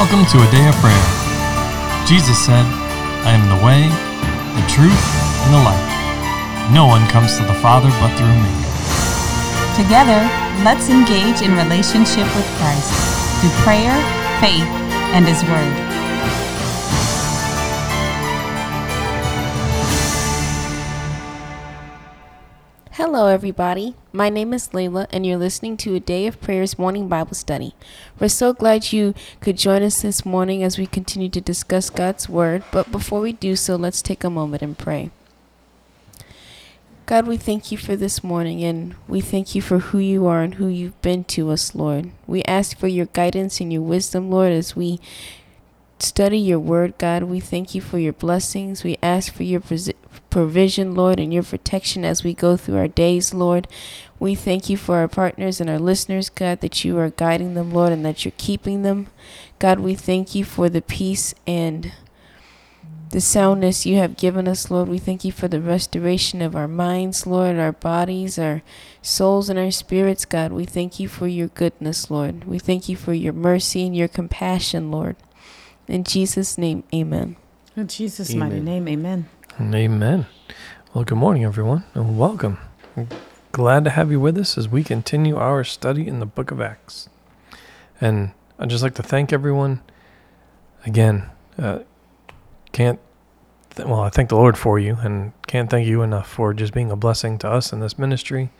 Welcome to a day of prayer. Jesus said, I am the way, the truth, and the life. No one comes to the Father but through me. Together, let's engage in relationship with Christ through prayer, faith, and His Word. Hello, everybody. My name is Layla, and you're listening to a Day of Prayers morning Bible study. We're so glad you could join us this morning as we continue to discuss God's Word. But before we do so, let's take a moment and pray. God, we thank you for this morning, and we thank you for who you are and who you've been to us, Lord. We ask for your guidance and your wisdom, Lord, as we study your word, God. We thank you for your blessings. We ask for your provision, Lord, and your protection as we go through our days, Lord. We thank you for our partners and our listeners, God, that you are guiding them, Lord, and that you're keeping them. God, we thank you for the peace and the soundness you have given us, Lord. We thank you for the restoration of our minds, Lord, our bodies, our souls, and our spirits, God. We thank you for your goodness, Lord. We thank you for your mercy and your compassion, Lord. In Jesus' name, amen. In Jesus' mighty name, amen. Amen. Well, good morning, everyone, and welcome. I'm glad to have you with us as we continue our study in the book of Acts. And I'd just like to thank everyone again. Uh, can't, th- well, I thank the Lord for you and can't thank you enough for just being a blessing to us in this ministry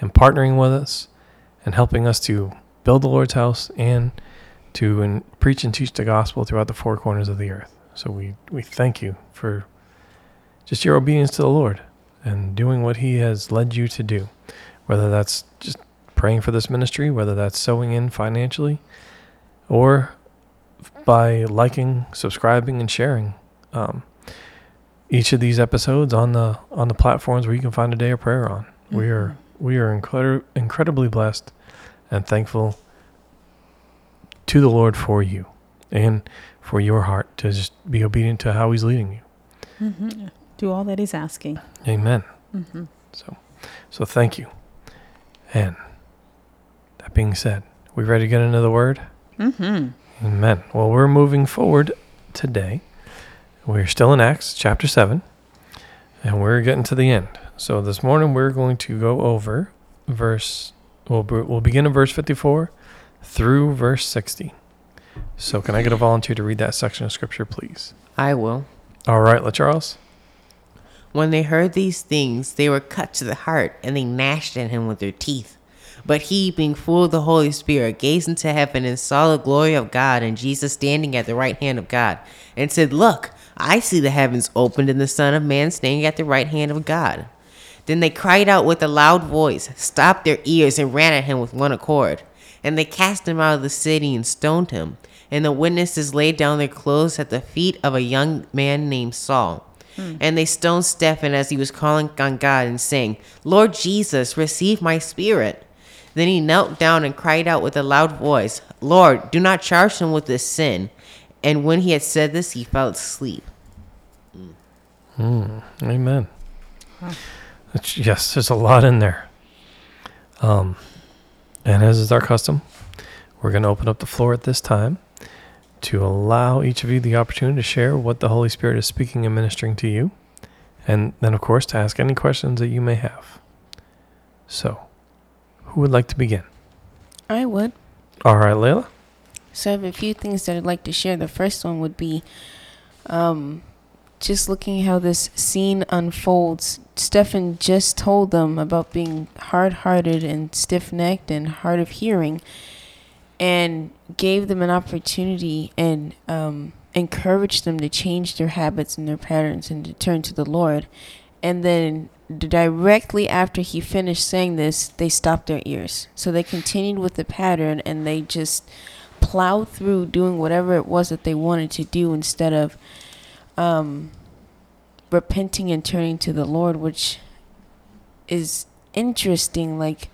and partnering with us and helping us to build the Lord's house and to and preach and teach the gospel throughout the four corners of the earth. So we, we thank you for just your obedience to the Lord and doing what He has led you to do, whether that's just praying for this ministry, whether that's sowing in financially, or by liking, subscribing, and sharing um, each of these episodes on the on the platforms where you can find a day of prayer on. We are we are incredi- incredibly blessed and thankful to the Lord for you and for your heart to just be obedient to how He's leading you. hmm Do all that He's asking. Amen. hmm So, so thank you. And that being said, we ready to get into the word? hmm Amen. Well, we're moving forward today. We're still in Acts chapter 7, and we're getting to the end. So this morning we're going to go over verse, we'll, we'll begin in verse 54 through verse 60. So can I get a volunteer to read that section of scripture, please? I will. All right, LaCharles. When they heard these things, they were cut to the heart, and they gnashed at him with their teeth. But he, being full of the Holy Spirit, gazed into heaven and saw the glory of God and Jesus standing at the right hand of God, and said, Look, I see the heavens opened and the Son of Man standing at the right hand of God. Then they cried out with a loud voice, stopped their ears, and ran at him with one accord. And they cast him out of the city and stoned him. And the witnesses laid down their clothes at the feet of a young man named Saul. And they stoned Stephen as he was calling on God and saying, Lord Jesus, receive my spirit. Then he knelt down and cried out with a loud voice, Lord, do not charge him with this sin. And when he had said this, he fell asleep. Amen. That's- Yes, there's a lot in there. Um, and as is our custom, we're going to open up the floor at this time to allow each of you the opportunity to share what the Holy Spirit is speaking and ministering to you. And then, of course, to ask any questions that you may have. So, who would like to begin? I would. All right, Layla. So I have a few things that I'd like to share. The first one would be um, just looking how this scene unfolds. Stephen just told them about being hard hearted and stiff necked and hard of hearing and gave them an opportunity and um, encouraged them to change their habits and their patterns and to turn to the Lord. And then directly after he finished saying this, they stopped their ears. So they continued with the pattern and they just plowed through doing whatever it was that they wanted to do instead of um, repenting and turning to the Lord, which is interesting. Like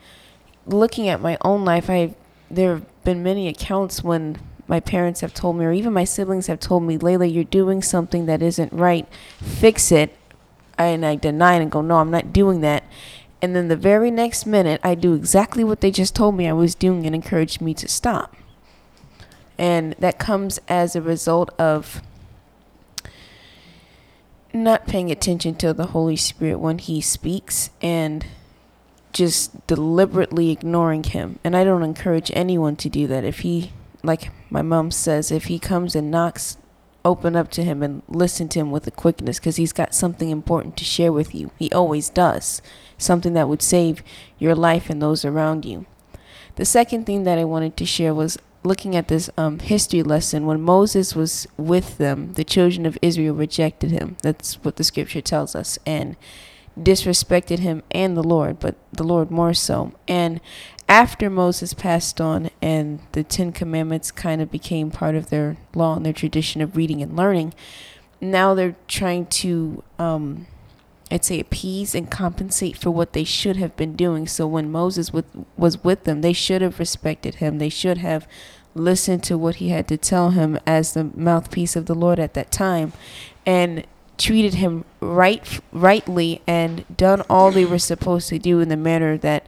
looking at my own life, I there have been many accounts when my parents have told me, or even my siblings have told me, Layla, you're doing something that isn't right. Fix it. And I deny it and go, no, I'm not doing that. And then the very next minute, I do exactly what they just told me I was doing and encouraged me to stop. And that comes as a result of not paying attention to the Holy Spirit when He speaks and just deliberately ignoring Him. And I don't encourage anyone to do that. If He, like my mom says, if He comes and knocks, open up to Him and listen to Him with a quickness because He's got something important to share with you. He always does. Something that would save your life and those around you. The second thing that I wanted to share was looking at this um, history lesson, when Moses was with them, the children of Israel rejected him. That's what the scripture tells us, and disrespected him and the Lord, but the Lord more so. And after Moses passed on and the Ten Commandments kind of became part of their law and their tradition of reading and learning, now they're trying to. Um, I'd say appease and compensate for what they should have been doing. So when Moses with, was with them, they should have respected him. They should have listened to what he had to tell him as the mouthpiece of the Lord at that time, and treated him right rightly and done all they were supposed to do in the manner that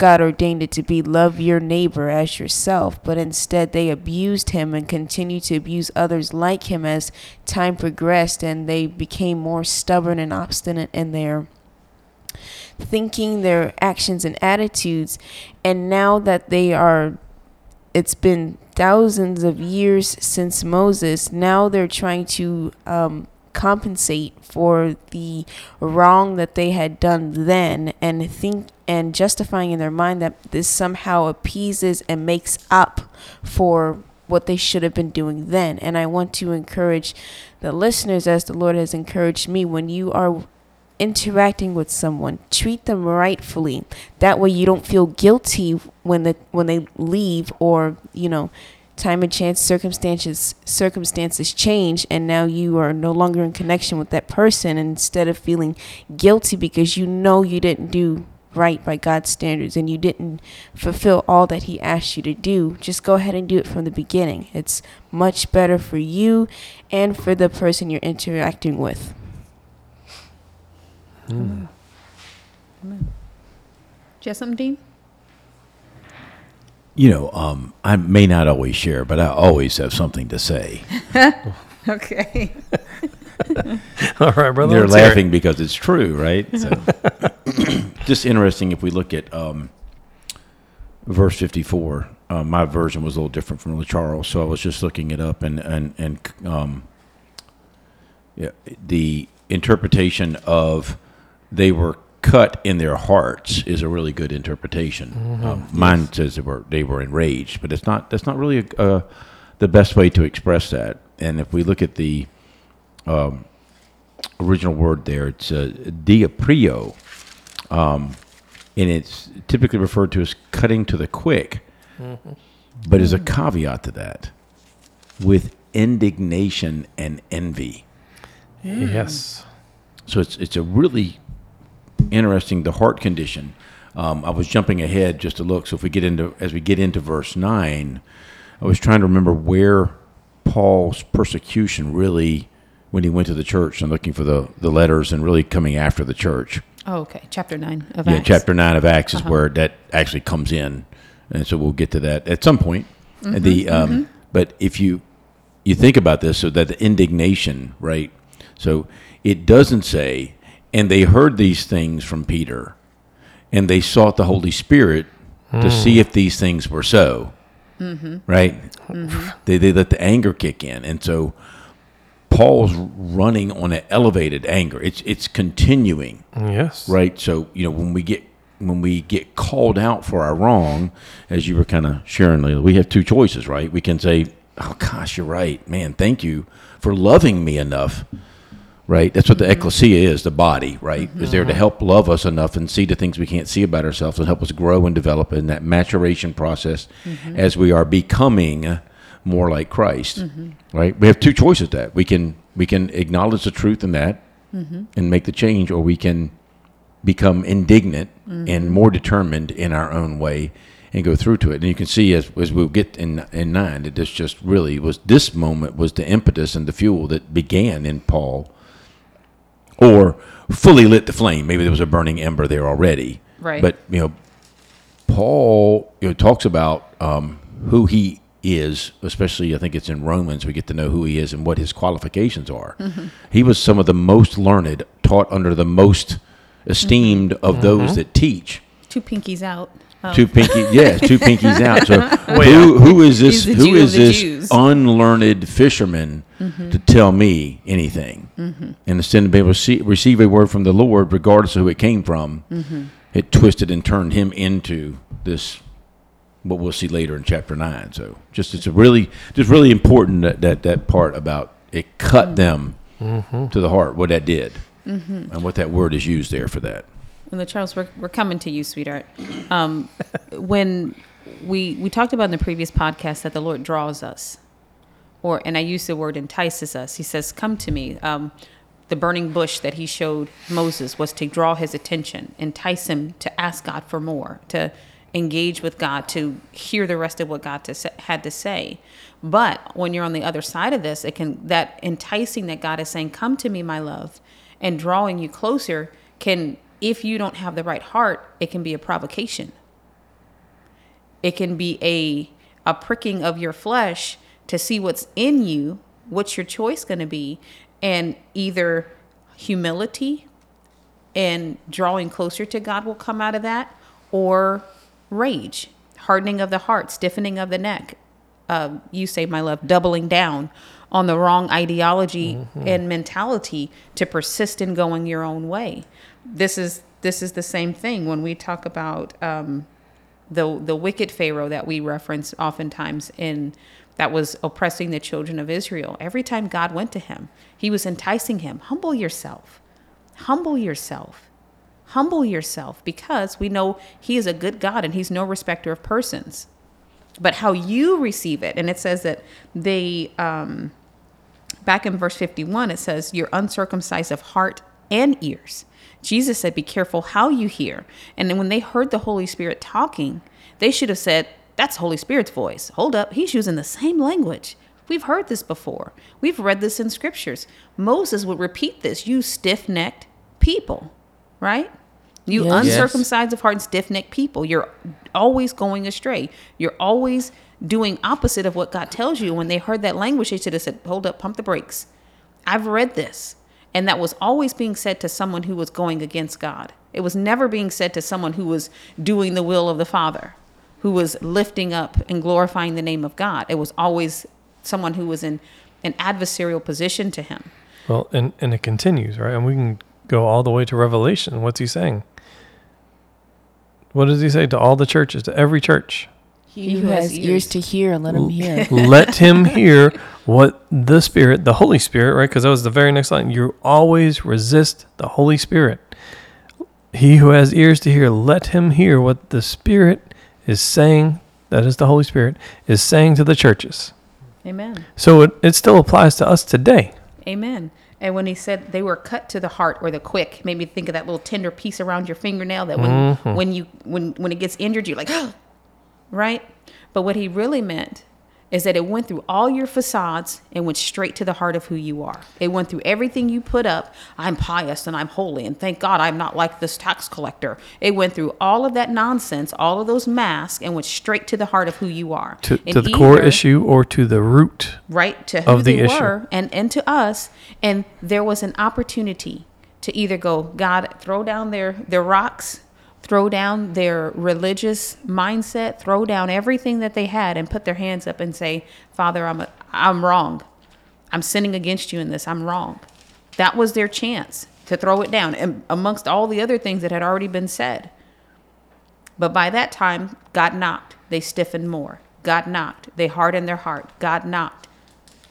God ordained it to be love your neighbor as yourself, but instead they abused him and continued to abuse others like him as time progressed and they became more stubborn and obstinate in their thinking, their actions, and attitudes. And now that they are, it's been thousands of years since Moses, now they're trying to um, compensate for the wrong that they had done then and think and justifying in their mind that this somehow appeases and makes up for what they should have been doing then. And I want to encourage the listeners, as the Lord has encouraged me, when you are interacting with someone, treat them rightfully. That way, you don't feel guilty when the when they leave, or you know, time and chance circumstances circumstances change and now you are no longer in connection with that person and instead of feeling guilty because you know you didn't do right by God's standards and you didn't fulfill all that he asked you to do. Just go ahead and do it from the beginning. It's much better for you and for the person you're interacting with. Do you have something, Dean? You know, um, I may not always share, but I always have something to say. Okay. All right, brother. They're let's hear it. laughing because it's true, right? So, just interesting if we look at um, verse 54. Uh, my version was a little different from LaCharles, so I was just looking it up, and and and um, yeah, the interpretation of they were cut in their hearts is a really good interpretation. Um, mine says they were they were enraged, but it's not. That's not really uh, the best way to express that. And if we look at the um, original word there, it's uh, diaprio, um, and it's typically referred to as cutting to the quick. But there's a caveat to that, with indignation and envy. Yes. So it's it's a really interesting the heart condition. Um, I was jumping ahead just to look. So if we get into as we get into verse nine, I was trying to remember where Paul's persecution really when he went to the church and looking for the, the letters and really coming after the church. Oh, okay. Chapter 9 of Yeah, Acts. chapter nine of Acts is where that actually comes in, and so we'll get to that at some point. the um, but if you you think about this, so that the indignation, right? So it doesn't say, and they heard these things from Peter, and they sought the Holy Spirit to hmm. see if these things were so, mm-hmm. right? Mm-hmm. They they let the anger kick in, and so Paul's running on an elevated anger. It's it's continuing Yes. right? So you know when we get when we get called out for our wrong, as you were kind of sharing, Layla, we have two choices, right? We can say, "Oh gosh, you're right, man. Thank you for loving me enough." Right, that's what the mm-hmm. ecclesia is—the body. Right, is there to mm-hmm. help love us enough and see the things we can't see about ourselves, and help us grow and develop in that maturation process mm-hmm. as we are becoming more like Christ. Right, we have two choices. That we can we can acknowledge the truth in that and make the change, or we can become indignant and more determined in our own way and go through to it. And you can see as, as we'll get in, in nine that this just really was this moment was the impetus and the fuel that began in Paul or fully lit the flame. Maybe there was a burning ember there already. Right. But, you know, Paul you know, talks about um, who he is, especially I think it's in Romans, we get to know who he is and what his qualifications are. He was some of the most learned, taught under the most esteemed of those that teach. Two pinkies out. Oh. Two pinky, yes, two pinkies out. So Way who who is this? He's the Who Jew of is the this Jews. unlearned fisherman mm-hmm. to tell me anything? Mm-hmm. And instead of being able to see, receive a word from the Lord, regardless of who it came from, mm-hmm. it twisted and turned him into this. What we'll see later in chapter nine. So just it's a really just really important that that, that part about it cut mm. them to the heart what that did and what that word is used there for that. LaCharles, we're, we're coming to you, sweetheart. Um, when we we talked about in the previous podcast that the Lord draws us, or and I use the word entices us. He says, "Come to me." Um, the burning bush that he showed Moses was to draw his attention, entice him to ask God for more, to engage with God, to hear the rest of what God to say, had to say. But when you're on the other side of this, it can that enticing that God is saying, "Come to me, my love," and drawing you closer can, if you don't have the right heart, it can be a provocation. It can be a a pricking of your flesh to see what's in you, what's your choice going to be, and either humility and drawing closer to God will come out of that, or rage, hardening of the heart, stiffening of the neck. Uh, you say, my love, doubling down on the wrong ideology and mentality to persist in going your own way. This is this is the same thing when we talk about um, the the wicked Pharaoh that we reference oftentimes in that was oppressing the children of Israel. Every time God went to him, he was enticing him, humble yourself. Humble yourself. Humble yourself because we know he is a good God and he's no respecter of persons. But how you receive it, and it says that they um back in verse 51 it says you're uncircumcised of heart and ears. Jesus said be careful how you hear. And then when they heard the holy spirit talking they should have said that's holy spirit's voice. Hold up. He's using the same language. We've heard this before. We've read this in scriptures. Moses would repeat this you stiff-necked people right you Yes. uncircumcised of heart and stiff-necked people. You're always going astray. You're always doing opposite of what god tells you. When they heard that language they should have said hold up pump the brakes. I've read this and that was always being said to someone who was going against god. It was never being said to someone who was doing the will of the father who was lifting up and glorifying the name of god. It was always someone who was in an adversarial position to him. Well, and, and it continues, right? And we can go all the way to Revelation. What's he saying? What does he say to all the churches, to every church? He who has ears to hear, let him hear. Let him hear what the Spirit, the Holy Spirit, right? Because that was the very next line. You always resist the Holy Spirit. He who has ears to hear, let him hear what the Spirit is saying. That is the Holy Spirit is saying to the churches. amen So it, it still applies to us today. Amen. And when he said they were cut to the heart or the quick, made me think of that little tender piece around your fingernail that when mm-hmm. when you when when it gets injured, you're like, right? But what he really meant is that it went through all your facades and went straight to the heart of who you are. It went through everything you put up. I'm pious and I'm holy, and thank God I'm not like this tax collector. It went through all of that nonsense, all of those masks, and went straight to the heart of who you are. To, to the core issue or to the root. right to who of the they issue. were and and to us and there was an opportunity to either go god throw down their their rocks throw down their religious mindset throw down everything that they had and put their hands up and say father i'm a, i'm wrong i'm sinning against you in this i'm wrong that was their chance to throw it down and amongst all the other things that had already been said but by that time, God knocked. They stiffened more. God knocked. They hardened their heart. God knocked.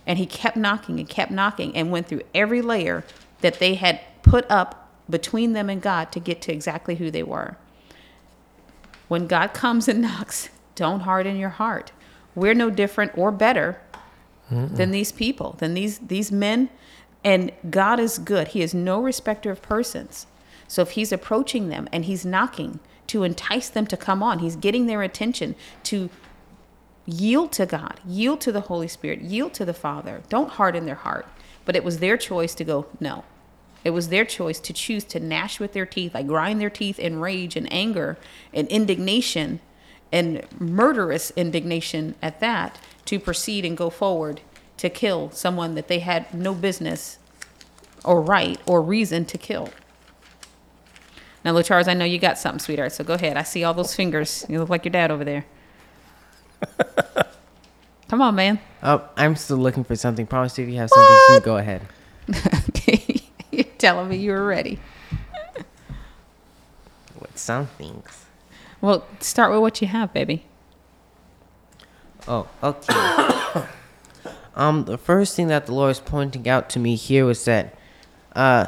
And he kept knocking and kept knocking and went through every layer that they had put up between them and God to get to exactly who they were. When God comes and knocks, don't harden your heart. We're no different or better than these people, than these these men. And God is good. He is no respecter of persons. So if he's approaching them and he's knocking to entice them to come on, he's getting their attention to yield to God, yield to the Holy Spirit, yield to the Father. Don't harden their heart. But it was their choice to go, no. It was their choice to choose to gnash with their teeth, like grind their teeth in rage and anger and indignation and murderous indignation at that to proceed and go forward to kill someone that they had no business or right or reason to kill. Now, LaCharles, I know you got something, sweetheart, so go ahead. I see all those fingers. You look like your dad over there. Come on, man. Oh, I'm still looking for something. Promise if you have something, you can go ahead. Telling me you were ready. With some things. Well, start with what you have, baby. Oh, okay. um, the first thing that the Lord is pointing out to me here was that, uh,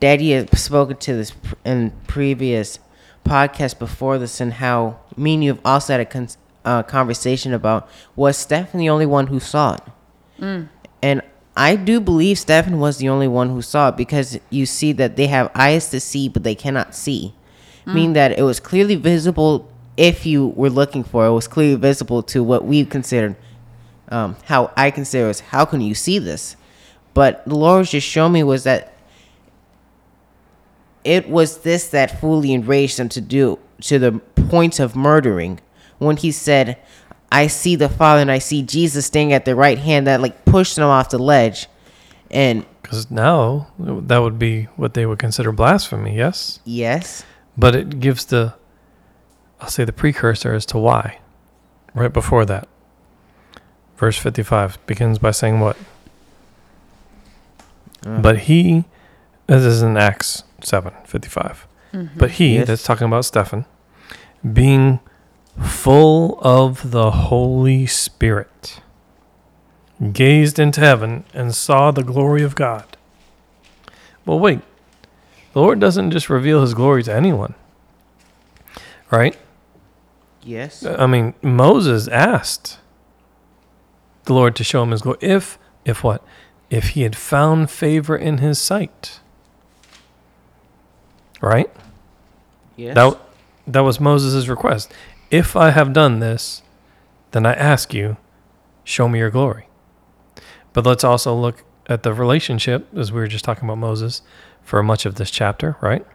Daddy had spoken to this pr- in previous podcast before this, and how me and you have also had a con- uh, conversation about was Stephen the only one who saw it, and I do believe Stephen was the only one who saw it because you see that they have eyes to see, but they cannot see. Meaning that it was clearly visible if you were looking for it, it was clearly visible to what we considered um, how i consider is how can you see this? But the lord just showed me was that it was this that fully enraged him to do to the point of murdering. When he said i see the father and i see jesus standing at the right hand that like pushed them off the ledge and Because now that would be what they would consider blasphemy, yes? yes But it gives the, I'll say the precursor as to why. Right before that. Verse 55 begins by saying what? Uh, But he, this is in Acts 7 55. But he, Yes. that's talking about Stephen, being full of the Holy Spirit, gazed into heaven and saw the glory of God. Well, wait. The Lord doesn't just reveal his glory to anyone, right? yes I mean, Moses asked the Lord to show him his glory. If, if what? If he had found favor in his sight. Right? yes That, that was Moses' request. If I have done this, then I ask you, show me your glory. But let's also look at the relationship, as we were just talking about Moses for much of this chapter, right?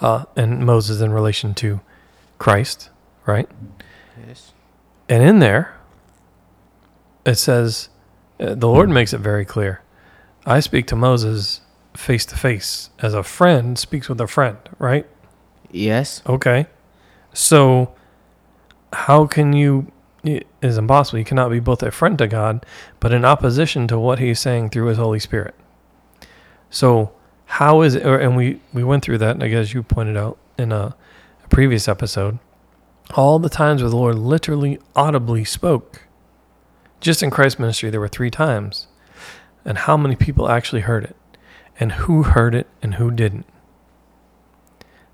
Uh, and Moses in relation to Christ, right? yes And in there, it says, uh, the Lord makes it very clear. I speak to Moses face to face as a friend speaks with a friend, right? yes Okay. So, how can you? It is impossible. You cannot be both a friend to God, but in opposition to what He's saying through His Holy Spirit. So, how is it? Or, and we we went through that, I guess you pointed out in a, a previous episode. All the times where the Lord literally audibly spoke. Just in Christ's ministry, there were three times, and how many people actually heard it, and who heard it, and who didn't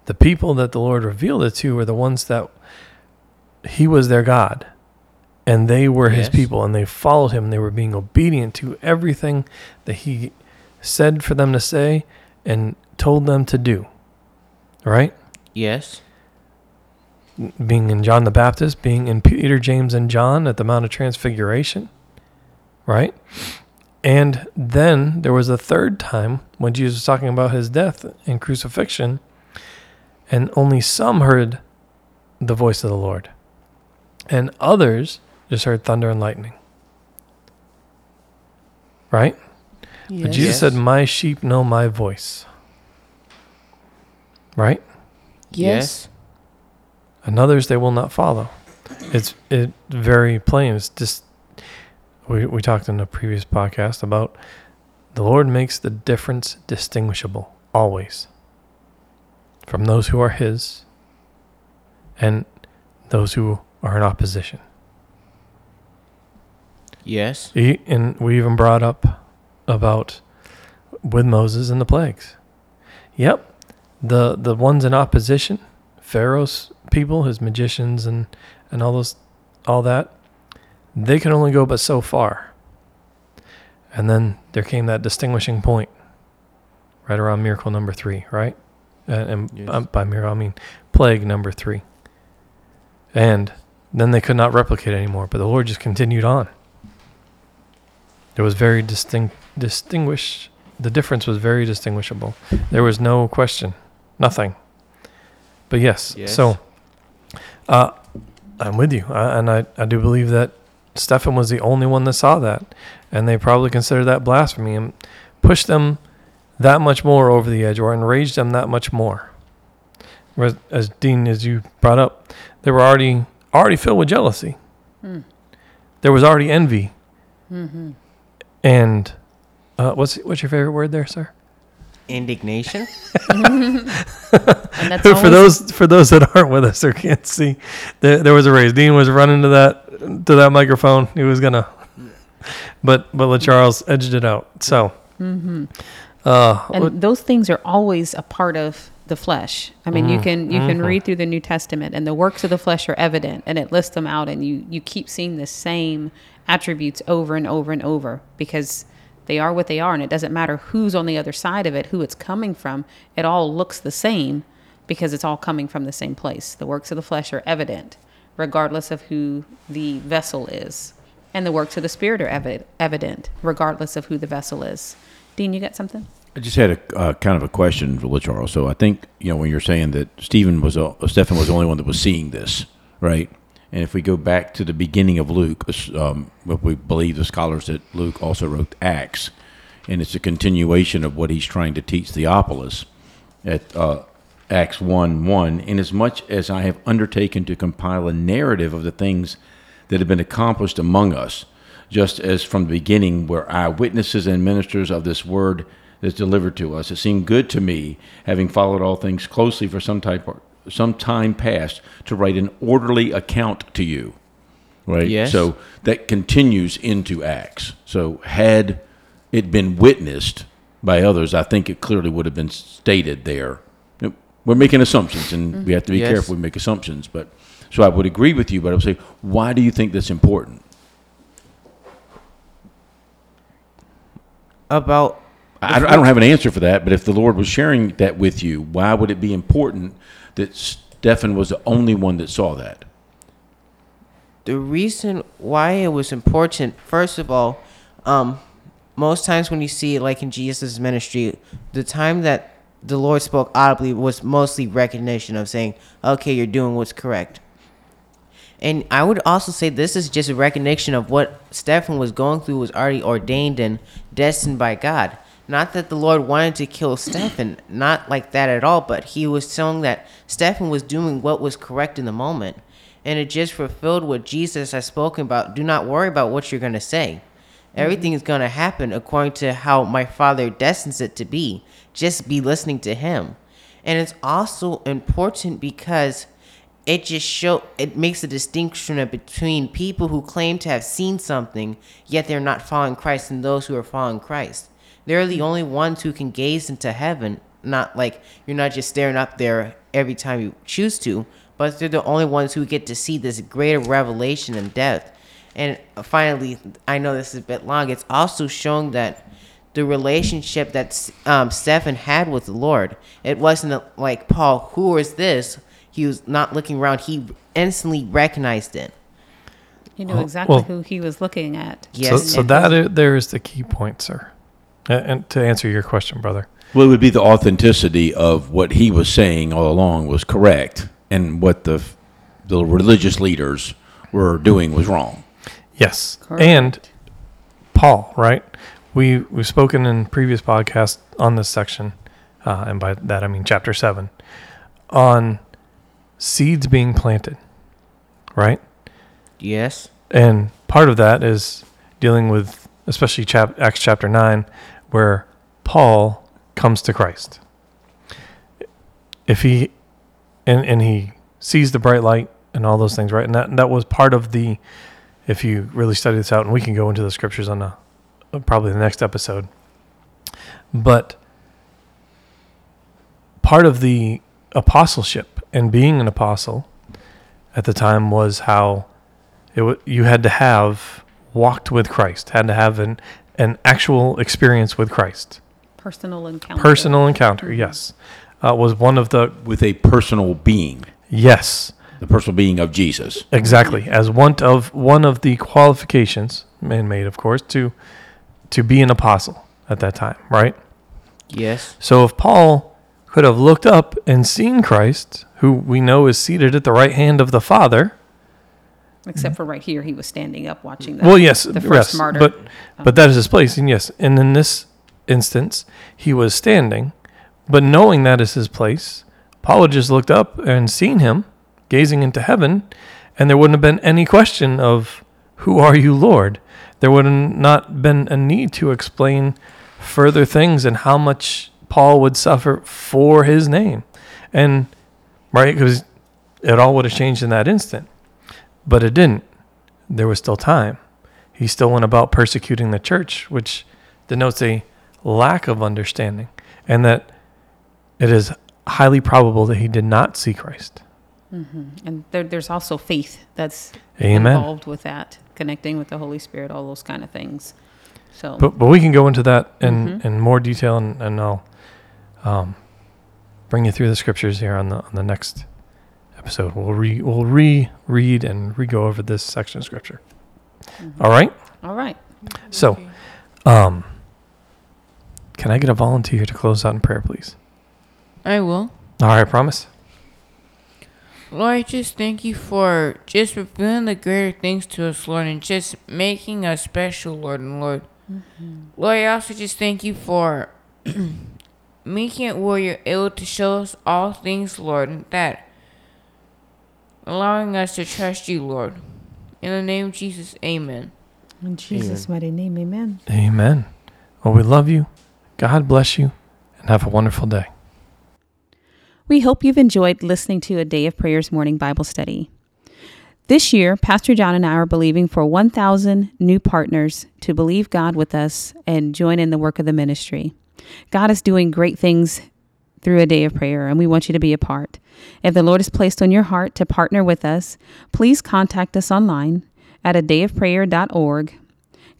the people that the Lord revealed it to were the ones that He was their God, and they were His people, and they followed Him. They were being obedient to everything that He said for them to say and told them to do. Right? yes Being in John the Baptist, being in Peter, James, and John at the Mount of Transfiguration. Right? And then there was a third time when Jesus was talking about his death and crucifixion, and only some heard the voice of the Lord, and others just heard thunder and lightning. Right? But Jesus Yes. said, My sheep know my voice. Right? Yes. and others they will not follow. It's it very plain. It's just we we talked in a previous podcast about the Lord makes the difference distinguishable always from those who are His and those who are in opposition. Yes. He, and we even brought up about with Moses and the plagues. Yep, the the ones in opposition, Pharaoh's people, his magicians, and and all those, all that, they can only go but so far. And then there came that distinguishing point, right around miracle number three, right? And, and Yes. by miracle I mean plague number three. And then they could not replicate anymore, but the Lord just continued on. It was very distinct, distinguished. The difference was very distinguishable. There was no question, nothing. But yes, Yes. so uh, I'm with you, I, and I, I do believe that Stephen was the only one that saw that, and they probably considered that blasphemy and pushed them that much more over the edge, or enraged them that much more. Whereas, as Dean, as you brought up, they were already already filled with jealousy. Hmm. There was already envy, mm-hmm. and uh, what's what's your favorite word there, sir? Indignation. And that's for those for those that aren't with us or can't see, there, there was a raise. Dean was running to that to that microphone. He was gonna, but but LaCharles edged it out. So, mm-hmm. Uh, and those things are always a part of the flesh. I mean, you can you Mm-hmm. can read through the New Testament, and the works of the flesh are evident, and it lists them out, and you you keep seeing the same attributes over and over and over because they are what they are, and it doesn't matter who's on the other side of it, who it's coming from. It all looks the same because it's all coming from the same place. The works of the flesh are evident, regardless of who the vessel is, and the works of the spirit are evi- evident, regardless of who the vessel is. Dean, you got something? I just had a uh, kind of a question for Charles. So I think you know when you're saying that Stephen was uh, Stephen was the only one that was seeing this, right? And if we go back to the beginning of Luke, um, what we believe the scholars that Luke also wrote Acts, and it's a continuation of what he's trying to teach Theophilus at uh, Acts one one. Inasmuch as I have undertaken to compile a narrative of the things that have been accomplished among us, just as from the beginning were eyewitnesses and ministers of this word that's delivered to us. It seemed good to me, having followed all things closely for some type some time past, to write an orderly account to you. Right. Yes. So that continues into Acts. So had it been witnessed by others, I think it clearly would have been stated there. We're making assumptions, and we have to be mm-hmm. Yes. careful we make assumptions. But so I would agree with you, but I would say, why do you think that's important? About I, I don't have an answer for that, but if the Lord was sharing that with you, why would it be important that Stephen was the only one that saw that? the reason why it was important, first of all, um, most times when you see it, like in Jesus' ministry, the time that the Lord spoke audibly was mostly recognition of saying, okay, you're doing what's correct. And I would also say this is just a recognition of what Stephen was going through was already ordained and destined by God. Not that the Lord wanted to kill Stephen, not like that at all, but he was showing that Stephen was doing what was correct in the moment. And it just fulfilled what Jesus has spoken about. Do not worry about what you're going to say. Everything is going to happen according to how my Father destines it to be. Just be listening to Him. And it's also important because it just show it makes a distinction between people who claim to have seen something yet they're not following Christ and those who are following Christ. They're the only ones who can gaze into heaven, not like you're not just staring up there every time you choose to, but they're the only ones who get to see this greater revelation and depth. And finally, I know this is a bit long. It's also showing that the relationship that um, Stephen had with the Lord, it wasn't like Paul, who is this? He was not looking around. He instantly recognized it. You knew Well- exactly well- who he was looking at. so, Yes. so that i- there is the key point, sir. And to answer your question, brother. Well, it would be the authenticity of what he was saying all along was correct, and what the the religious leaders were doing was wrong. Yes. Correct. And Paul, right? We we've spoken in previous podcasts on this section, uh, and by that I mean chapter seven, on seeds being planted, right? Yes. And part of that is dealing with, especially chap- Acts chapter 9, where Paul comes to Christ. If he, and, and he sees the bright light and all those things, right? And that, that was part of the, if you really study this out, and we can go into the scriptures on a, uh, probably the next episode. But part of the apostleship and being an apostle at the time was how it w- you had to have walked with Christ, had to have an an actual experience with Christ, Personal encounter. personal encounter. Yes, uh, was one of the With a personal being, yes, the personal being of Jesus. exactly as one of one of the qualifications, man made of course, to to be an apostle at that time, right? Yes. So if Paul could have looked up and seen Christ, who we know is seated at the right hand of the Father, Except for right here, he was standing up watching the well, yes, the first yes, martyr. but um, but that is his place, and yes, and in this instance, he was standing, but knowing that is his place, Paul had just looked up and seen him gazing into heaven, and there wouldn't have been any question of who are you, Lord. There would not have not been a need to explain further things and how much Paul would suffer for his name, and right because it all would have changed in that instant, but it didn't there was still time. He still went about persecuting the church, which denotes a lack of understanding, and that it is highly probable that he did not see Christ. and there, there's also faith that's Amen. involved with that, connecting with the Holy Spirit, all those kind of things. So, But but we can go into that in, Mhm. in more detail, and, and I'll um, bring you through the scriptures here on the on the next episode. We'll re we'll reread and re go over this section of scripture. All right. all right. So, um, can I get a volunteer to close out in prayer, please? I will. All right, promise. Lord, I just thank you for just revealing the greater things to us, Lord, and just making us special, Lord and Lord. Lord, I also just thank you for making it where you're able to show us all things, Lord, and that allowing us to trust you, Lord. In the name of Jesus, amen. In Jesus' mighty name, amen. Amen. Well, we love you. God bless you, and have a wonderful day. We hope you've enjoyed listening to a Day of Prayers morning Bible study. This year, Pastor John and I are believing for 1,000 new partners to believe God with us and join in the work of the ministry. God is doing great things through a day of prayer, and we want you to be a part. If the Lord has placed on your heart to partner with us, please contact us online at a dayofprayer.org.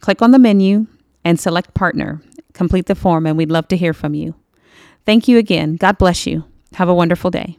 Click on the menu and select partner. Complete the form, and we'd love to hear from you. Thank you again. God bless you. Have a wonderful day.